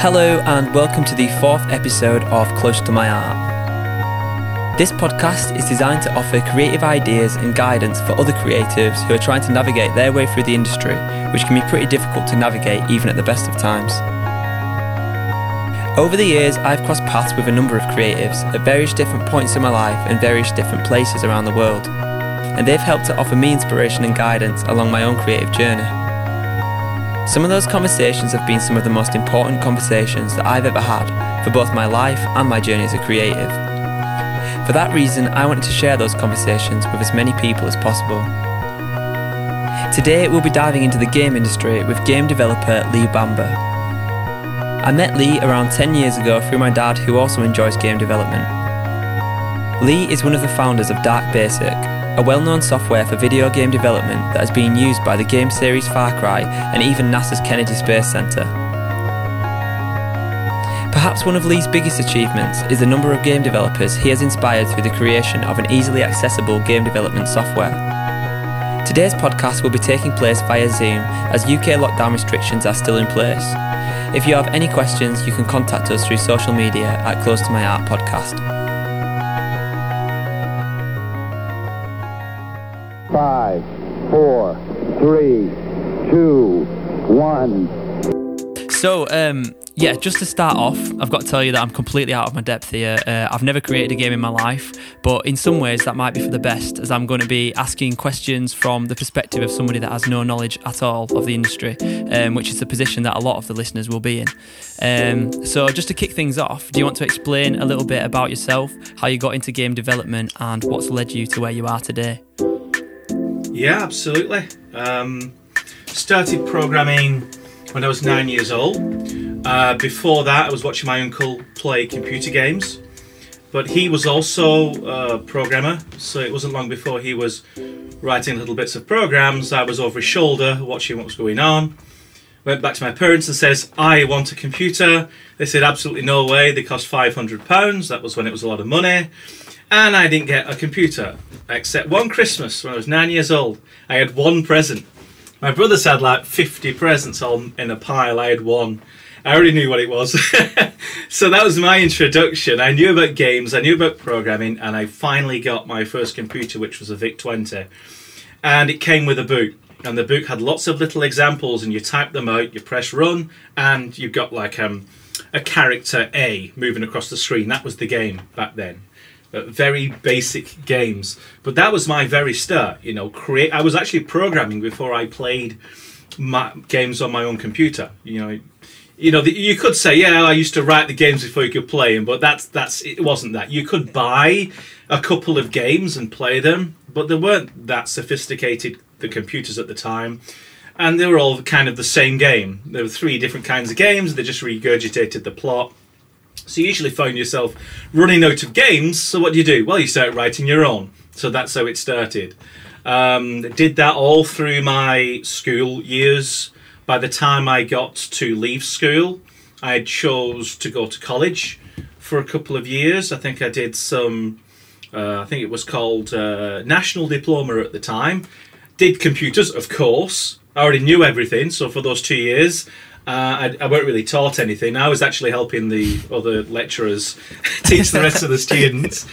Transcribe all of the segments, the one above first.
Hello, and welcome to the fourth episode of Close to My Art. This podcast is designed to offer creative ideas and guidance for other creatives who are trying to navigate their way through the industry, which can be pretty difficult to navigate even at the best of times. Over the years, I've crossed paths with a number of creatives at various different points in my life and various different places around the world, and they've helped to offer me inspiration and guidance along my own creative journey. Some of those conversations have been some of the most important conversations that I've ever had for both my life and my journey as a creative. For that reason, I wanted to share those conversations with as many people as possible. Today, we'll be diving into the game industry with game developer Lee Bamber. I met Lee around 10 years ago through my dad, who also enjoys game development. Lee is one of the founders of Dark Basic, a well known software for video game development that has been used by the game series Far Cry and even NASA's Kennedy Space Center. Perhaps one of Lee's biggest achievements is the number of game developers he has inspired through the creation of an easily accessible game development software. Today's podcast will be taking place via Zoom as UK lockdown restrictions are still in place. If you have any questions, you can contact us through social media at Close to My Art Podcast. Three, two, one. So, um, yeah, just to start off, I've got to tell you that I'm completely out of my depth here. Uh, I've never created a game in my life, but in some ways that might be for the best, as I'm going to be asking questions from the perspective of somebody that has no knowledge at all of the industry, um, which is the position that a lot of the listeners will be in. Um, so, just to kick things off, do you want to explain a little bit about yourself, how you got into game development, and what's led you to where you are today? Yeah, absolutely. Um, started programming when I was nine years old. Uh, before that, I was watching my uncle play computer games, but he was also a programmer, so it wasn't long before he was writing little bits of programs. I was over his shoulder watching what was going on. Went back to my parents and says, "I want a computer." They said, "Absolutely no way. They cost five hundred pounds." That was when it was a lot of money and I didn't get a computer except one Christmas when I was nine years old. I had one present. My brothers had like 50 presents all in a pile. I had one. I already knew what it was. so that was my introduction. I knew about games, I knew about programming, and I finally got my first computer, which was a VIC 20. And it came with a book. And the book had lots of little examples, and you type them out, you press run, and you've got like um, a character A moving across the screen. That was the game back then. Uh, very basic games. But that was my very start. You know, create. I was actually programming before I played my, games on my own computer. You know, you know, the, you could say, yeah, I used to write the games before you could play them, but that's that's it wasn't that. You could buy a couple of games and play them, but they weren't that sophisticated. The computers at the time. And they were all kind of the same game. There were three different kinds of games. They just regurgitated the plot so you usually find yourself running out of games. So what do you do? Well, you start writing your own. So that's how it started. Um, did that all through my school years. By the time I got to leave school, I chose to go to college for a couple of years. I think I did some. Uh, I think it was called uh, National Diploma at the time. Did computers, of course. I already knew everything, so for those two years, uh, I, I weren't really taught anything. I was actually helping the other lecturers teach the rest of the students.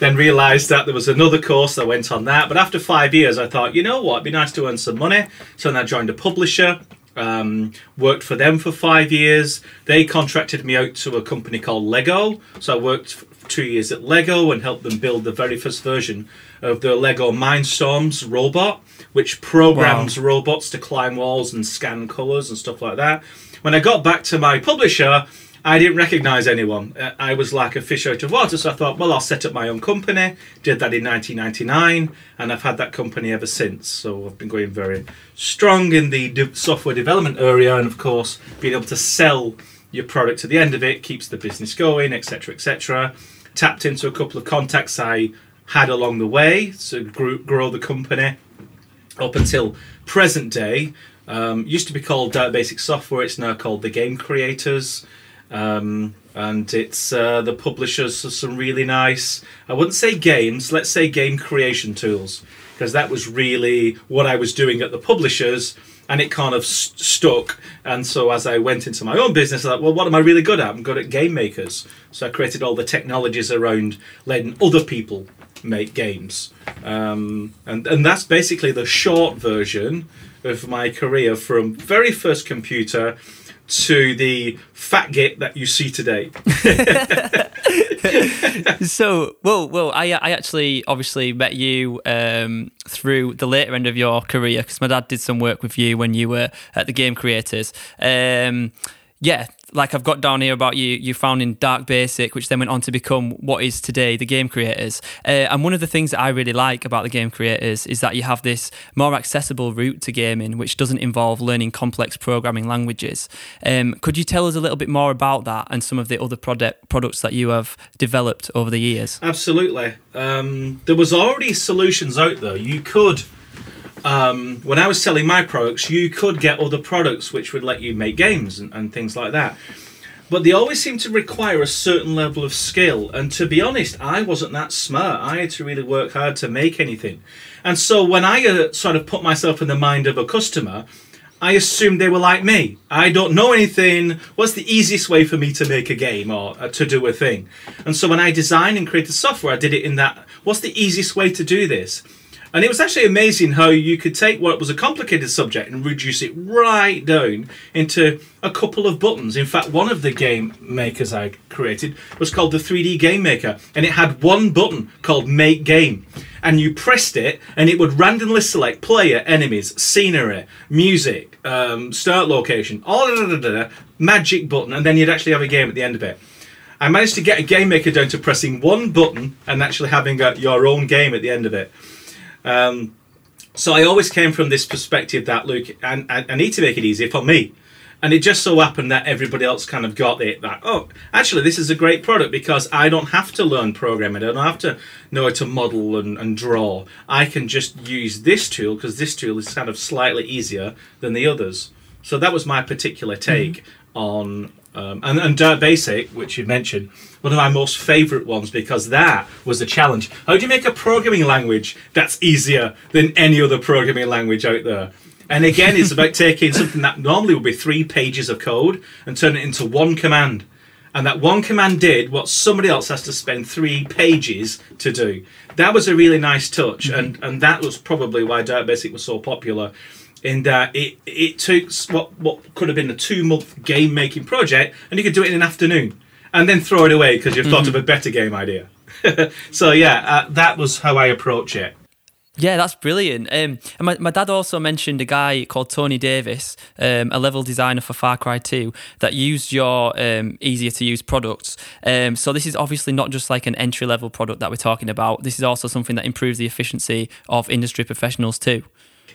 Then realised that there was another course that went on that. But after five years, I thought, you know what, it'd be nice to earn some money. So then I joined a publisher, um, worked for them for five years. They contracted me out to a company called Lego. So I worked two years at Lego and helped them build the very first version of the Lego Mindstorms robot, which programs wow. robots to climb walls and scan colours and stuff like that. When I got back to my publisher, I didn't recognise anyone. Uh, I was like a fish out of water, so I thought, well, I'll set up my own company. Did that in 1999, and I've had that company ever since. So I've been going very strong in the de- software development area, and of course, being able to sell your product at the end of it keeps the business going, etc., etc. Tapped into a couple of contacts I had along the way to grow, grow the company up until present day. Um, used to be called Dark Basic Software. It's now called the Game Creators. Um, and it's uh, the publishers of some really nice, I wouldn't say games, let's say game creation tools, because that was really what I was doing at the publishers. and it kind of st- stuck. And so as I went into my own business, I thought, well, what am I really good at? I'm good at game makers. So I created all the technologies around letting other people make games, um, and and that's basically the short version of my career from very first computer to the fat git that you see today. so, well, well, I, I actually obviously met you um, through the later end of your career because my dad did some work with you when you were at the Game Creators. Um, yeah, like I've got down here about you, you founding Dark Basic, which then went on to become what is today the Game Creators. Uh, and one of the things that I really like about the Game Creators is that you have this more accessible route to gaming, which doesn't involve learning complex programming languages. Um, could you tell us a little bit more about that and some of the other product products that you have developed over the years? Absolutely. Um, there was already solutions out there. You could um, when I was selling my products, you could get other products which would let you make games and, and things like that. But they always seem to require a certain level of skill. And to be honest, I wasn't that smart. I had to really work hard to make anything. And so when I uh, sort of put myself in the mind of a customer, I assumed they were like me. I don't know anything. What's the easiest way for me to make a game or uh, to do a thing? And so when I designed and created software, I did it in that what's the easiest way to do this? And it was actually amazing how you could take what was a complicated subject and reduce it right down into a couple of buttons. In fact, one of the game makers I created was called the 3D Game Maker, and it had one button called Make Game. And you pressed it, and it would randomly select player, enemies, scenery, music, um, start location, all da, da, da, da, magic button, and then you'd actually have a game at the end of it. I managed to get a game maker down to pressing one button and actually having a, your own game at the end of it. Um, so I always came from this perspective that look, I, I, need to make it easier for me. And it just so happened that everybody else kind of got it that, oh, actually, this is a great product because I don't have to learn programming. I don't have to know how to model and, and draw. I can just use this tool because this tool is kind of slightly easier than the others. So that was my particular take mm-hmm. on um, and, and Dark Basic, which you mentioned, one of my most favourite ones because that was the challenge. How do you make a programming language that's easier than any other programming language out there? And again, it's about taking something that normally would be three pages of code and turn it into one command. And that one command did what somebody else has to spend three pages to do. That was a really nice touch, mm-hmm. and, and that was probably why Dark Basic was so popular in that it it took what what could have been a two month game making project, and you could do it in an afternoon, and then throw it away because you've mm-hmm. thought of a better game idea. so yeah, uh, that was how I approach it. Yeah, that's brilliant. Um, and my, my dad also mentioned a guy called Tony Davis, um, a level designer for Far Cry 2, that used your um, easier to use products. Um, so this is obviously not just like an entry level product that we're talking about. This is also something that improves the efficiency of industry professionals too.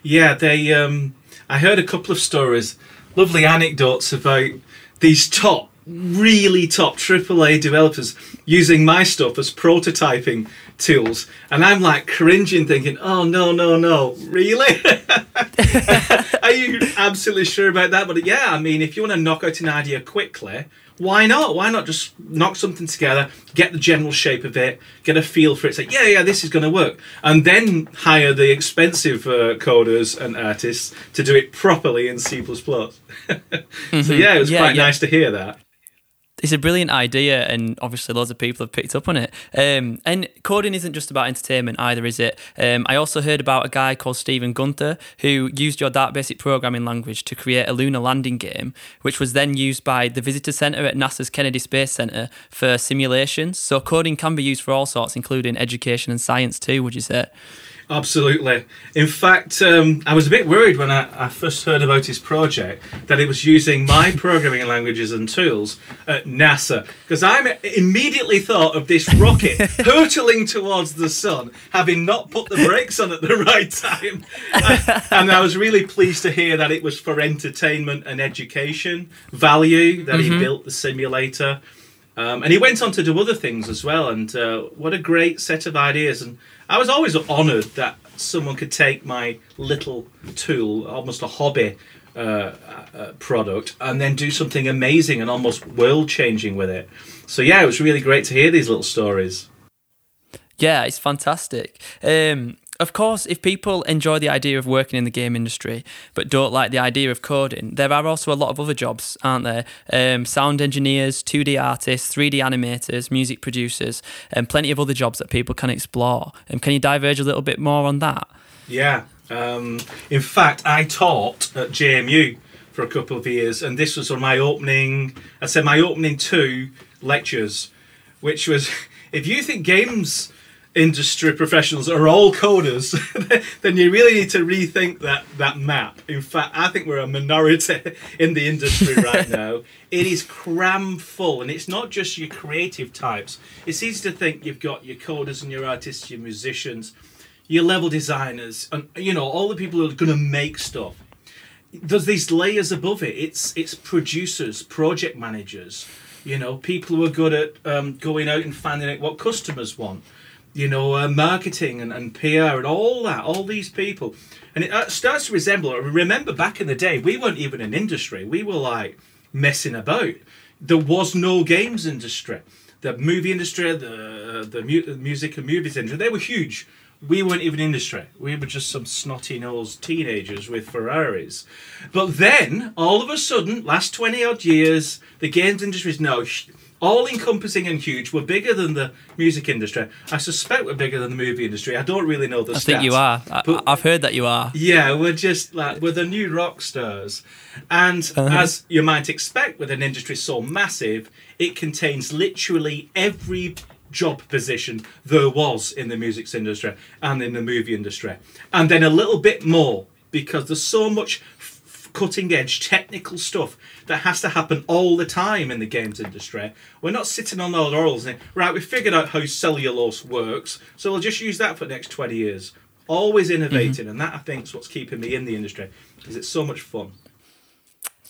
Yeah, they. Um, I heard a couple of stories, lovely anecdotes about these top, really top AAA developers using my stuff as prototyping tools, and I'm like cringing, thinking, "Oh no, no, no, really? Are you absolutely sure about that?" But yeah, I mean, if you want to knock out an idea quickly, why not? Why not just knock something together, get the general shape of it, get a feel for it, say, yeah, yeah, this is going to work, and then hire the expensive uh, coders and artists to do it properly in C++. mm-hmm. So yeah, it was yeah, quite yeah. nice to hear that it's a brilliant idea, and obviously loads of people have picked up on it. Um, and coding isn't just about entertainment either, is it? Um, I also heard about a guy called Stephen Gunther who used your Dark Basic programming language to create a lunar landing game, which was then used by the Visitor Center at NASA's Kennedy Space Center for simulations. So coding can be used for all sorts, including education and science too. Would you say? Absolutely. In fact, um, I was a bit worried when I, I, first heard about his project that it was using my programming languages and tools at NASA because I immediately thought of this rocket hurtling towards the sun, having not put the brakes on at the right time. and I was really pleased to hear that it was for entertainment and education value that mm-hmm. he built the simulator. Um, and he went on to do other things as well. And uh, what a great set of ideas! And I was always honoured that someone could take my little tool, almost a hobby uh, uh, product, and then do something amazing and almost world changing with it. So yeah, it was really great to hear these little stories. Yeah, it's fantastic. Um, of course, if people enjoy the idea of working in the game industry but don't like the idea of coding, there are also a lot of other jobs, aren't there? Um, sound engineers, 2D artists, 3D animators, music producers, and plenty of other jobs that people can explore. Um, can you diverge a little bit more on that? Yeah. Um, in fact, I taught at JMU for a couple of years, and this was on my opening. I said my opening two lectures, which was if you think games industry professionals are all coders, then you really need to rethink that that map. In fact, I think we're a minority in the industry right now. It is cram full, and it's not just your creative types. It's easy to think you've got your coders and your artists, your musicians, your level designers, and you know all the people who are going to make stuff. There's these layers above it. It's it's producers, project managers, you know, people who are good at um, going out and finding out what customers want you know, uh, marketing and, and PR and all that, all these people. And it uh, starts to resemble, remember back in the day, we weren't even an industry. We were like messing about. There was no games industry. The movie industry, the, the mu- music and movies industry, they were huge. We weren't even industry. We were just some snotty nosed teenagers with Ferraris. But then, all of a sudden, last 20 odd years, the games industry is now all encompassing and huge. We're bigger than the music industry. I suspect we're bigger than the movie industry. I don't really know the story. I stats. think you are. I, I've heard that you are. Yeah, we're just like we're the new rock stars. And Uh-huh. as you might expect with an industry so massive, it contains literally every job position there was in the music industry and in the movie industry. And then a little bit more because there's so much cutting edge technical stuff that has to happen all the time in the games industry. We're not sitting on our laurels and right, we figured out how cellulose works, so we'll just use that for the next 20 years. Always innovating, and that I think is what's keeping me in the industry because it's so much fun.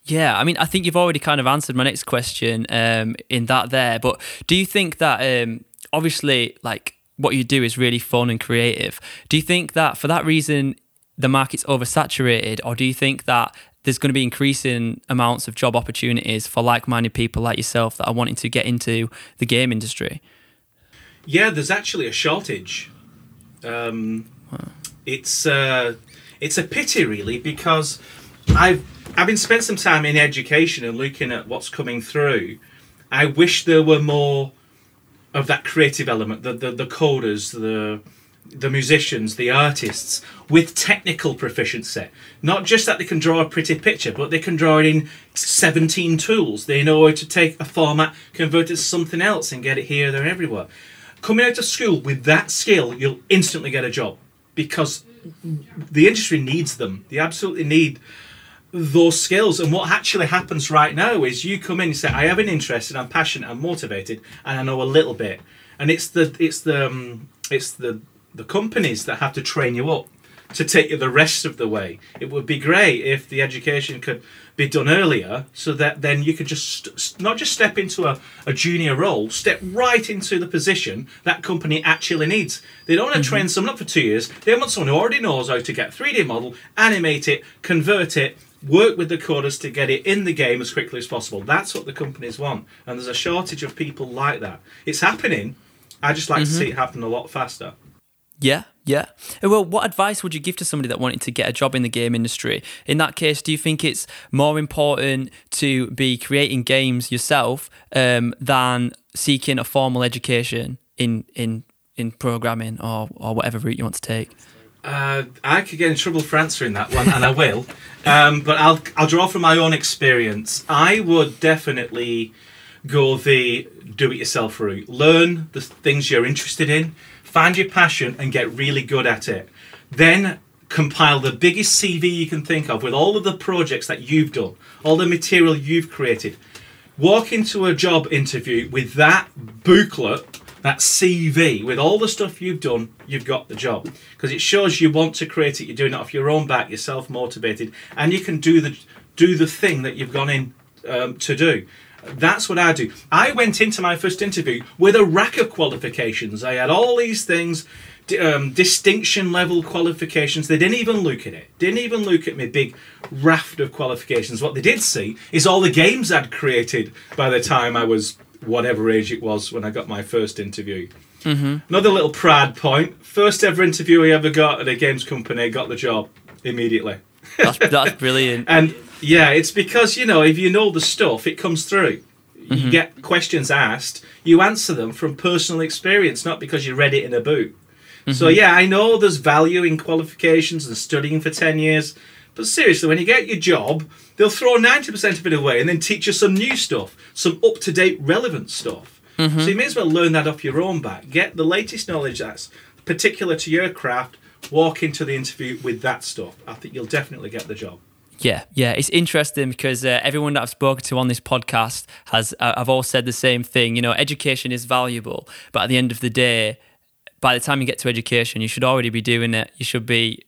Yeah, I mean, I think you've already kind of answered my next question um, in that there. But do you think that um, obviously, like what you do is really fun and creative? Do you think that for that reason the market's oversaturated, or do you think that there's going to be increasing amounts of job opportunities for like-minded people like yourself that are wanting to get into the game industry? Yeah, there's actually a shortage. Um, It's uh, it's a pity, really, because I've I've been spent some time in education and looking at what's coming through. I wish there were more of that creative element, the the, the coders, the the musicians, the artists, with technical proficiency. Not just that they can draw a pretty picture, but they can draw it in 17 tools. They know how to take a format, convert it to something else, and get it here, there, everywhere. Coming out of school with that skill, you'll instantly get a job because the industry needs them. They absolutely need those skills. And what actually happens right now is you come in and say, "I have an interest, and I'm passionate, I'm motivated, and I know a little bit." And it's the it's the um, it's the the companies that have to train you up to take you the rest of the way. It would be great if the education could be done earlier so that then you could just st- not just step into a, a junior role, step right into the position that company actually needs. They don't want to mm-hmm. train someone up for two years. They want someone who already knows how to get 3D model, animate it, convert it, work with the coders to get it in the game as quickly as possible. That's what the companies want. And there's a shortage of people like that. It's happening. I just like to mm-hmm. see it happen a lot faster. Yeah, yeah. Uh, Well, what advice would you give to somebody that wanted to get a job in the game industry? In that case, do you think it's more important to be creating games yourself um, than seeking a formal education in in in programming or or whatever route you want to take? Uh, I could get in trouble for answering that one, and I will. Um, but I'll I'll draw from my own experience. I would definitely go the do-it-yourself route. Learn the things you're interested in, find your passion, and get really good at it. Then compile the biggest CV you can think of with all of the projects that you've done, all the material you've created. Walk into a job interview with that booklet, that CV, with all the stuff you've done, you've got the job. Because it shows you want to create it, you're doing it off your own back, you're self motivated, and you can do the do the thing that you've gone in um, to do. That's what I do. I went into my first interview with a rack of qualifications. I had all these things, um, distinction level qualifications. They didn't even look at it. Didn't even look at my big raft of qualifications. What they did see is all the games I'd created by the time I was whatever age it was when I got my first interview. Another little pride point: first ever interview I ever got at a games company got the job immediately. That's, that's brilliant. And yeah, it's because you know if you know the stuff, it comes through. You mm-hmm. get questions asked, you answer them from personal experience, not because you read it in a book. So mm-hmm. yeah, I know there's value in qualifications and studying for ten years, but seriously, when you get your job, they'll throw ninety percent of it away and then teach you some new stuff, some up to date, relevant stuff. Mm-hmm. So you may as well learn that off your own back. Get the latest knowledge that's particular to your craft. Walk into the interview with that stuff. I think you'll definitely get the job. Yeah, yeah, it's interesting because uh, everyone that I've spoken to on this podcast has, uh, I've all said the same thing. You know, education is valuable, but at the end of the day, by the time you get to education, you should already be doing it. You should be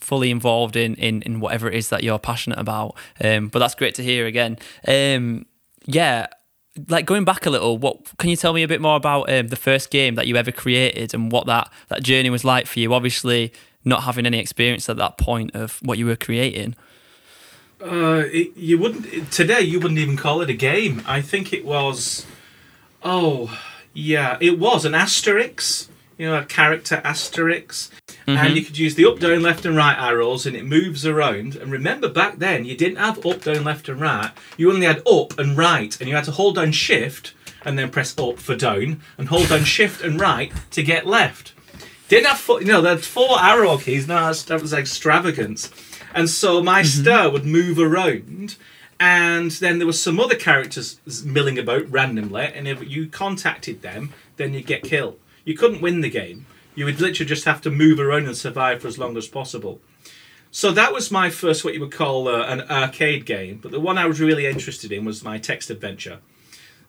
fully involved in in, in whatever it is that you're passionate about. Um, but that's great to hear again. Um, yeah, like going back a little, what can you tell me a bit more about um, the first game that you ever created and what that that journey was like for you? Obviously, not having any experience at that point of what you were creating. Uh, it, you wouldn't today. You wouldn't even call it a game. I think it was. Oh, yeah, it was an asterisk. You know, a character asterisk, and you could use the up, down, left, and right arrows, and it moves around. And remember, back then you didn't have up, down, left, and right. You only had up and right, and you had to hold down Shift and then press up for down, and hold down Shift and right to get left. Didn't have four, you know, there's four arrow keys. No, that was extravagance. And so my star would move around, and then there was some other characters milling about randomly, and if you contacted them, then you'd get killed. You couldn't win the game. You would literally just have to move around and survive for as long as possible. So that was my first, what you would call uh, an arcade game. But the one I was really interested in was my text adventure.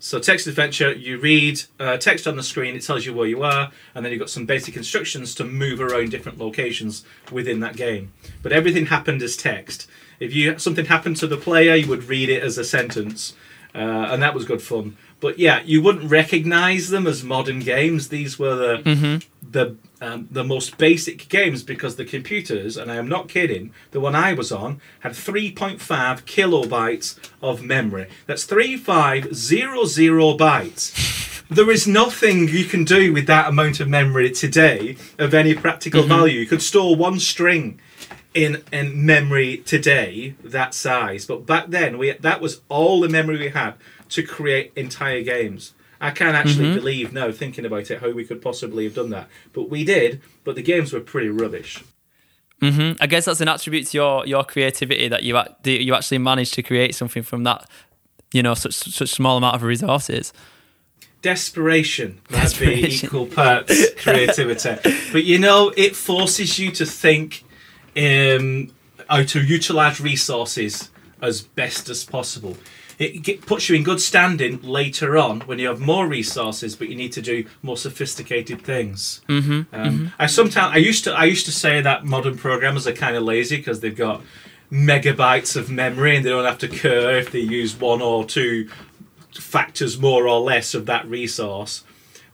So text adventure, you read uh, text on the screen, it tells you where you are, and then you've got some basic instructions to move around different locations within that game. But everything happened as text. If you something happened to the player, you would read it as a sentence, uh, and that was good fun. But yeah, you wouldn't recognise them as modern games. These were the the um, the most basic games because the computers, and I am not kidding, the one I was on had 3.5 kilobytes of memory. That's 3500 bytes. There is nothing you can do with that amount of memory today of any practical value. You could store one string in in memory today that size, but back then we that was all the memory we had to create entire games. I can't actually believe now, thinking about it, how we could possibly have done that. But we did, but the games were pretty rubbish. hmm I guess that's an attribute to your your creativity that you you actually managed to create something from that, you know, such such small amount of resources. Desperation might be equal parts creativity. but you know, it forces you to think um, how to utilize resources as best as possible. It get, puts you in good standing later on when you have more resources, but you need to do more sophisticated things. Mm-hmm, um, I sometimes I used to I used to say that modern programmers are kind of lazy because they've got megabytes of memory and they don't have to care if they use one or two factors more or less of that resource.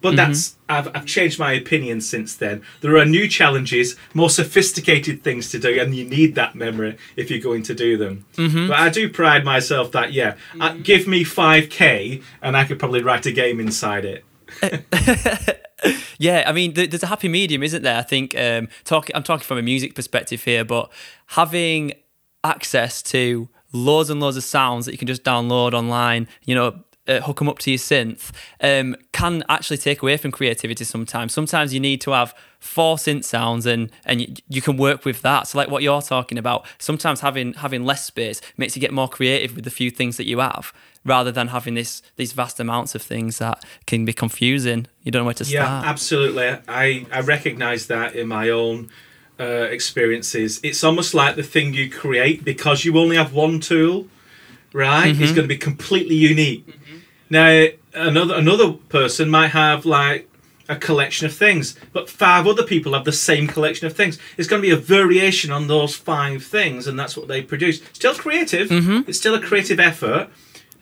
But that's I've, I've changed my opinion since then. There are new challenges, more sophisticated things to do, and you need that memory if you're going to do them. But I do pride myself that yeah, uh, give me five k, and I could probably write a game inside it. Yeah, I mean, th- there's a happy medium, isn't there? I think um, talk, I'm talking from a music perspective here, but having access to loads and loads of sounds that you can just download online, you know, uh, hook them up to your synth, um, can actually take away from creativity sometimes. Sometimes you need to have four synth sounds and and you, you can work with that. So like what you're talking about, sometimes having having less space makes you get more creative with the few things that you have, rather than having this these vast amounts of things that can be confusing. You don't know where to Yeah, start. Yeah, absolutely. I I recognise that in my own uh, experiences. It's almost like the thing you create because you only have one tool, right? Is going to be completely unique. Now, another another person might have like a collection of things, but five other people have the same collection of things. It's going to be a variation on those five things, and that's what they produce. Still creative. Mm-hmm. It's still a creative effort.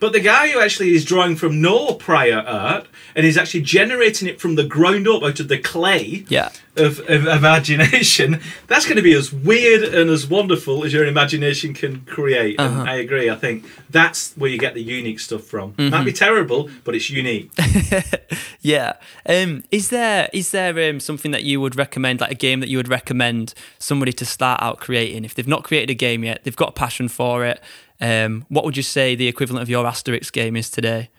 But the guy who actually is drawing from no prior art and is actually generating it from the ground up out of the clay Yeah. of, of imagination, that's going to be as weird and as wonderful as your imagination can create. Uh-huh. I agree. I think that's where you get the unique stuff from. Mm-hmm. Might be terrible, but it's unique. Yeah. Um, is there is there um, something that you would recommend, like a game that you would recommend somebody to start out creating if they've not created a game yet, they've got a passion for it? Um, what would you say the equivalent of your asterisk game is today?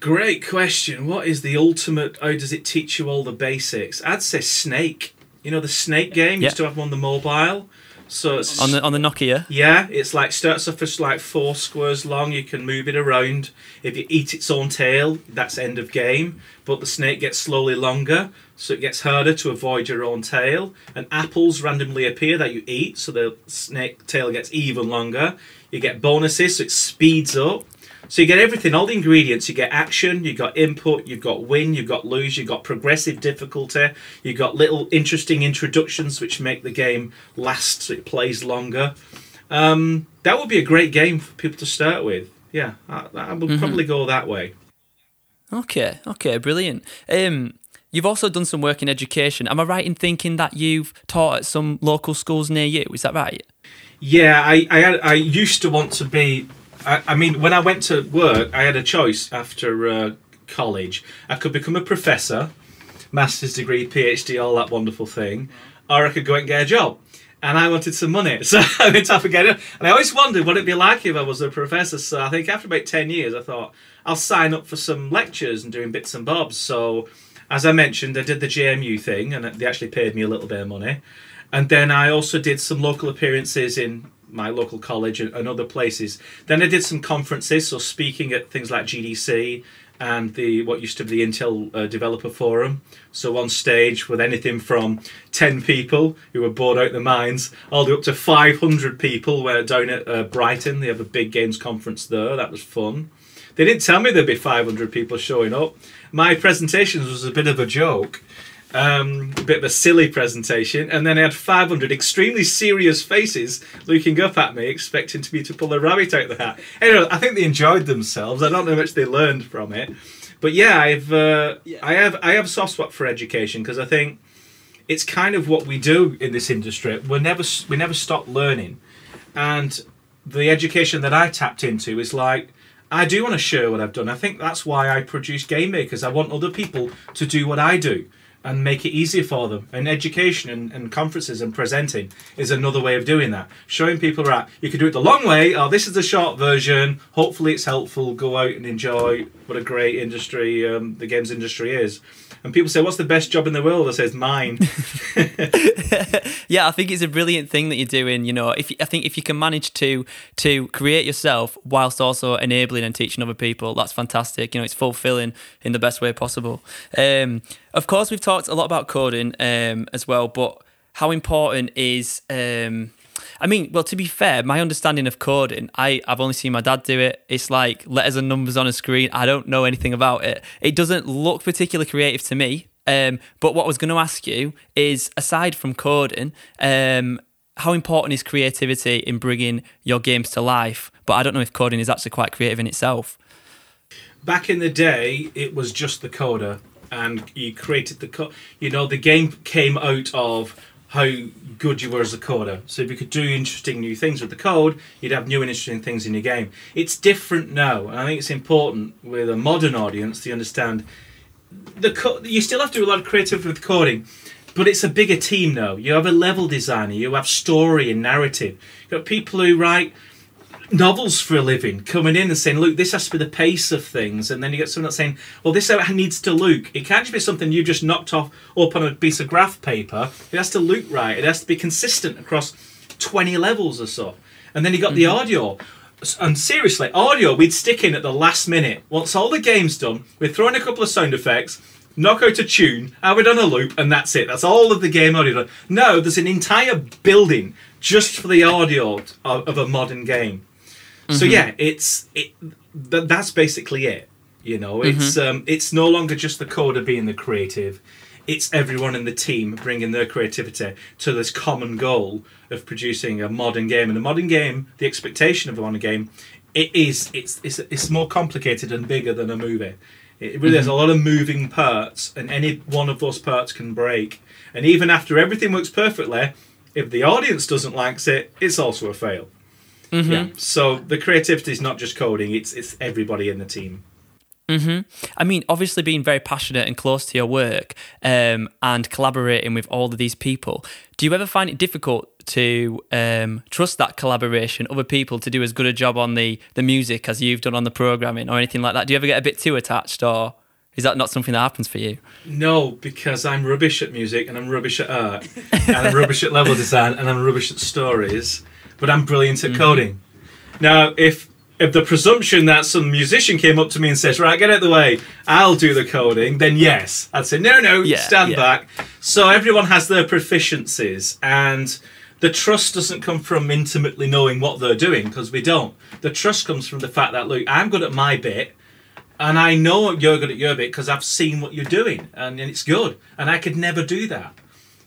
Great question. What is the ultimate? How does it teach you all the basics? I'd say Snake. You know the Snake game Yeah. used to have one on the mobile. So it's On the on the Nokia? Yeah, it's like starts off as like four squares long. You can move it around. If you eat its own tail, that's end of game. But the snake gets slowly longer, so it gets harder to avoid your own tail. And apples randomly appear that you eat, so the snake tail gets even longer. You get bonuses, so it speeds up. So you get everything, all the ingredients. You get action, you've got input, you've got win, you've got lose, you've got progressive difficulty, you've got little interesting introductions which make the game last, so it plays longer. Um, that would be a great game for people to start with. Yeah, I, I would probably go that way. Okay, okay, brilliant. Um, you've also done some work in education. Am I right in thinking that you've taught at some local schools near you? Is that right? Yeah, I I, I used to want to be. I, mean, when I went to work, I had a choice after uh, college. I could become a professor, master's degree, PhD, all that wonderful thing, or I could go and get a job. And I wanted some money, so I went off and get it. And I always wondered what it'd be like if I was a professor. So I think after about ten years, I thought I'll sign up for some lectures and doing bits and bobs. So, as I mentioned, I did the JMU thing, and they actually paid me a little bit of money. And then I also did some local appearances in my local college and, and other places. Then I did some conferences, so speaking at things like GDC and the what used to be the Intel uh, Developer Forum. So on stage with anything from ten people who were bored out their minds, all the way up to five hundred people. Where down at uh, Brighton, they have a big games conference there. That was fun. They didn't tell me there'd be 500 people showing up. My presentations was a bit of a joke, um, a bit of a silly presentation, and then I had 500 extremely serious faces looking up at me, expecting to me to pull a rabbit out of the hat. Anyway, I think they enjoyed themselves. I don't know how much they learned from it, but yeah, I've uh, I have I have soft spot for education because I think it's kind of what we do in this industry. We never we never stop learning, and the education that I tapped into is like I do want to share what I've done. I think that's why I produce Game Makers. I want other people to do what I do and make it easier for them. And education and, and conferences and presenting is another way of doing that. Showing people, right, you can do it the long way, or this is the short version. Hopefully, it's helpful. Go out and enjoy what a great industry um, the games industry is. And people say, What's the best job in the world? I say, It's mine. Yeah, I think it's a brilliant thing that you're doing. You know, if I think if you can manage to to create yourself whilst also enabling and teaching other people, that's fantastic. You know, it's fulfilling in the best way possible. Um, of course, we've talked a lot about coding um, as well, but how important is um, I mean, well, to be fair, my understanding of coding, I, I've only seen my dad do it. It's like letters and numbers on a screen. I don't know anything about it. It doesn't look particularly creative to me. Um, but what I was going to ask you is, aside from coding, um, how important is creativity in bringing your games to life? But I don't know if coding is actually quite creative in itself. back in the day, it was just the coder, and you created the co- You know, the game came out of how good you were as a coder. So if you could do interesting new things with the code, you'd have new and interesting things in your game. It's different now, and I think it's important with a modern audience to understand the co- you still have to do a lot of creativity with coding. But it's a bigger team now. You have a level designer, you have story and narrative. You've got people who write novels for a living coming in and saying, look, this has to be the pace of things. And then you get someone that's saying, well, this is how it needs to look. It can't just be something you just knocked off up on a piece of graph paper. It has to look right. It has to be consistent across 20 levels or so. And then you got the mm-hmm. audio. And seriously, audio we'd stick in at the last minute. Once all the game's done, we'd throw in a couple of sound effects, knock out a tune, have it on a loop, and that's it. That's all of the game audio. No, there's an entire building just for the audio of a modern game. So mm-hmm. yeah, it's it. Th- that's basically it. You know, mm-hmm. it's um, it's no longer just the coder being the creative. It's everyone in the team bringing their creativity to this common goal of producing a modern game. And a modern game, the expectation of a modern game, it is it's it's it's more complicated and bigger than a movie. It really has mm-hmm. a lot of moving parts, and any one of those parts can break. And even after everything works perfectly, if the audience doesn't like it, it's also a fail. Yeah. So the creativity is not just coding; it's it's everybody in the team. Hmm. I mean, obviously being very passionate and close to your work um, and collaborating with all of these people, do you ever find it difficult to um, trust that collaboration, other people to do as good a job on the, the music as you've done on the programming or anything like that? Do you ever get a bit too attached or is that not something that happens for you? No, because I'm rubbish at music and I'm rubbish at art and I'm rubbish at level design and I'm rubbish at stories, but I'm brilliant Mm-hmm. at coding. Now, if if the presumption that some musician came up to me and says, "Right, get out of the way, I'll do the coding," then yes, I'd say, "No, no, Yeah, stand yeah. back." So everyone has their proficiencies, and the trust doesn't come from intimately knowing what they're doing because we don't. The trust comes from the fact that look, I'm good at my bit, and I know you're good at your bit because I've seen what you're doing, and, and it's good, and I could never do that.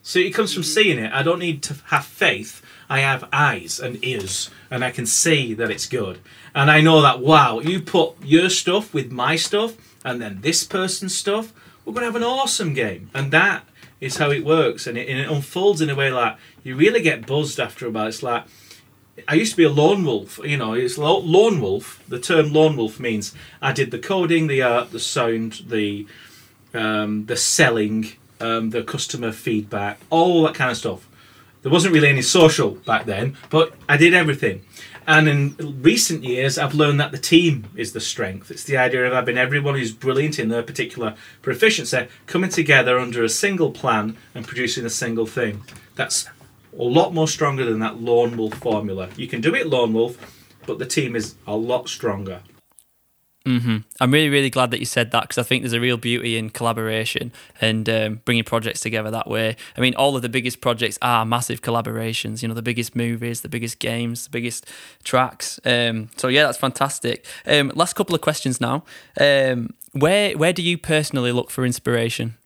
So it comes from seeing it. I don't need to have faith. I have eyes and ears, and I can see that it's good. And I know that, wow, you put your stuff with my stuff, and then this person's stuff, we're going to have an awesome game. And that is how it works. And it, and it unfolds in a way like you really get buzzed after a while. It's like, I used to be a lone wolf. You know, it's lo- lone wolf. The term lone wolf means I did the coding, the art, the sound, the um, the selling, um, the customer feedback, all that kind of stuff. There wasn't really any social back then, but I did everything. And in recent years, I've learned that the team is the strength. It's the idea of having everyone who's brilliant in their particular proficiency coming together under a single plan and producing a single thing. That's a lot more stronger than that lone wolf formula. You can do it lone wolf, but the team is a lot stronger. I'm really, really glad that you said that because I think there's a real beauty in collaboration and um, bringing projects together that way. I mean, all of the biggest projects are massive collaborations. You know, the biggest movies, the biggest games, the biggest tracks. Um, so yeah, that's fantastic. Um, last couple of questions now. Um, where where do you personally look for inspiration?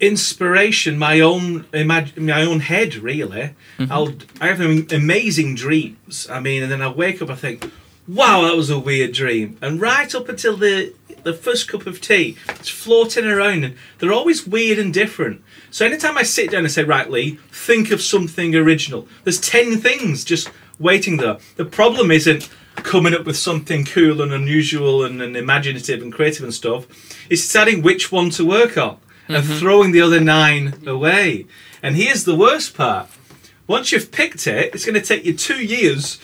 inspiration my own imag- my own head really i'll i have amazing dreams i mean and then i wake up i think wow that was a weird dream. And right up until the the first cup of tea it's floating around and they're always weird and different. So anytime i sit down and say right lee think of something original. There's 10 things just waiting there. The problem isn't coming up with something cool and unusual and, and imaginative and creative and stuff. It's deciding which one to work on and mm-hmm. throwing the other nine away. And here's the worst part. Once you've picked it, it's going to take you two years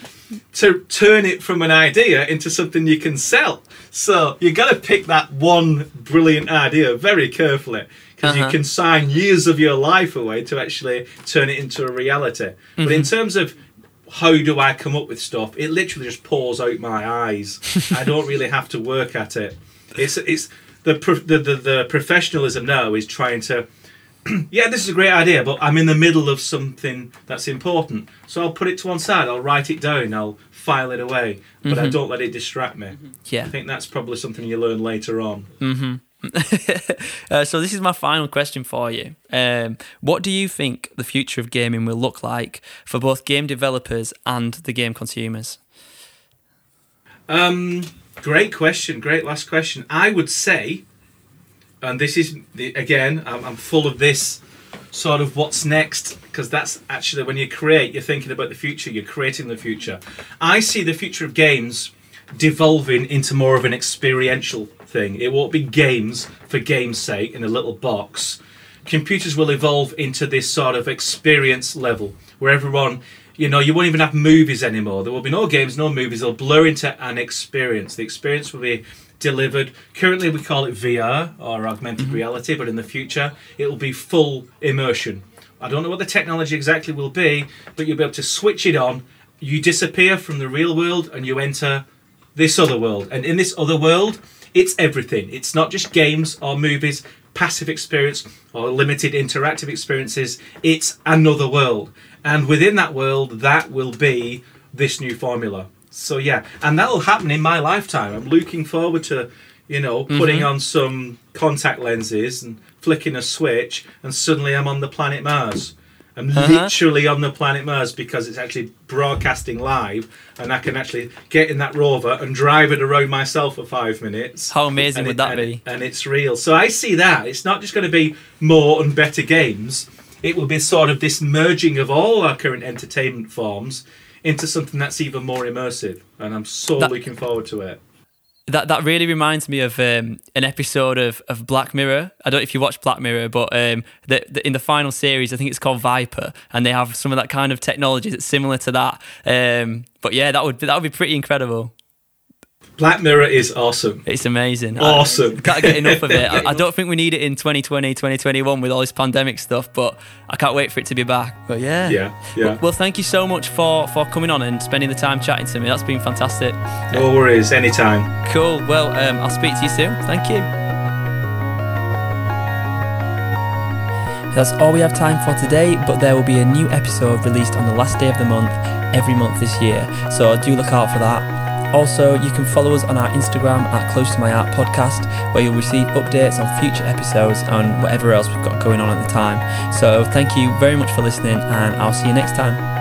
to turn it from an idea into something you can sell. So you've got to pick that one brilliant idea very carefully because you Uh-huh. can sign years of your life away to actually turn it into a reality. But in terms of how do I come up with stuff, it literally just pours out my eyes. I don't really have to work at it. It's it's the the, the the professionalism now is trying to yeah, this is a great idea, but I'm in the middle of something that's important. So I'll put it to one side, I'll write it down, I'll file it away, but I don't let it distract me. Yeah. I think that's probably something you learn later on. Uh, so this is my final question for you. Um, what do you think the future of gaming will look like for both game developers and the game consumers? Um, great question. Great last question. I would say, and this is the, again, I'm, I'm full of this sort of what's next because that's actually when you create, you're thinking about the future. You're creating the future. I see the future of games devolving into more of an experiential thing. It won't be games for game's sake in a little box. Computers will evolve into this sort of experience level where everyone, you know, you won't even have movies anymore. There will be no games, no movies. They'll blur into an experience. The experience will be delivered. Currently, we call it VR or augmented mm-hmm. reality, but in the future, it will be full immersion. I don't know what the technology exactly will be, but you'll be able to switch it on. You disappear from the real world and you enter this other world. And in this other world, it's everything. It's not just games or movies, passive experience or limited interactive experiences. It's another world. And within that world, that will be this new formula. So yeah, and that'll happen in my lifetime. I'm looking forward to, you know, putting on some contact lenses and flicking a switch, and suddenly I'm on the planet Mars. I'm Uh-huh. literally on the planet Mars because it's actually broadcasting live, and I can actually get in that rover and drive it around myself for five minutes. How amazing would it- that and be? and it's real. So I see that it's not just going to be more and better games. It will be sort of this merging of all our current entertainment forms into something that's even more immersive, and I'm so That- looking forward to it. That that really reminds me of um, an episode of, of Black Mirror. I don't know if you watch Black Mirror, but um, the, the, in the final series, I think it's called Viper, and they have some of that kind of technology that's similar to that. Um, but yeah, that would that would be pretty incredible. Black Mirror is awesome. It's amazing. Awesome. I can't get enough of it. I, I don't think we need it in 2020, 2021 with all this pandemic stuff, but I can't wait for it to be back. But yeah. Yeah, yeah. Well, well, thank you so much for, for coming on and spending the time chatting to me. That's been fantastic. No worries, anytime. Cool. Well, um, I'll speak to you soon. Thank you. That's all we have time for today, but there will be a new episode released on the last day of the month every month this year, so do look out for that. Also, you can follow us on our Instagram at Close to My Art Podcast, where you'll receive updates on future episodes and whatever else we've got going on at the time. So, thank you very much for listening, and I'll see you next time.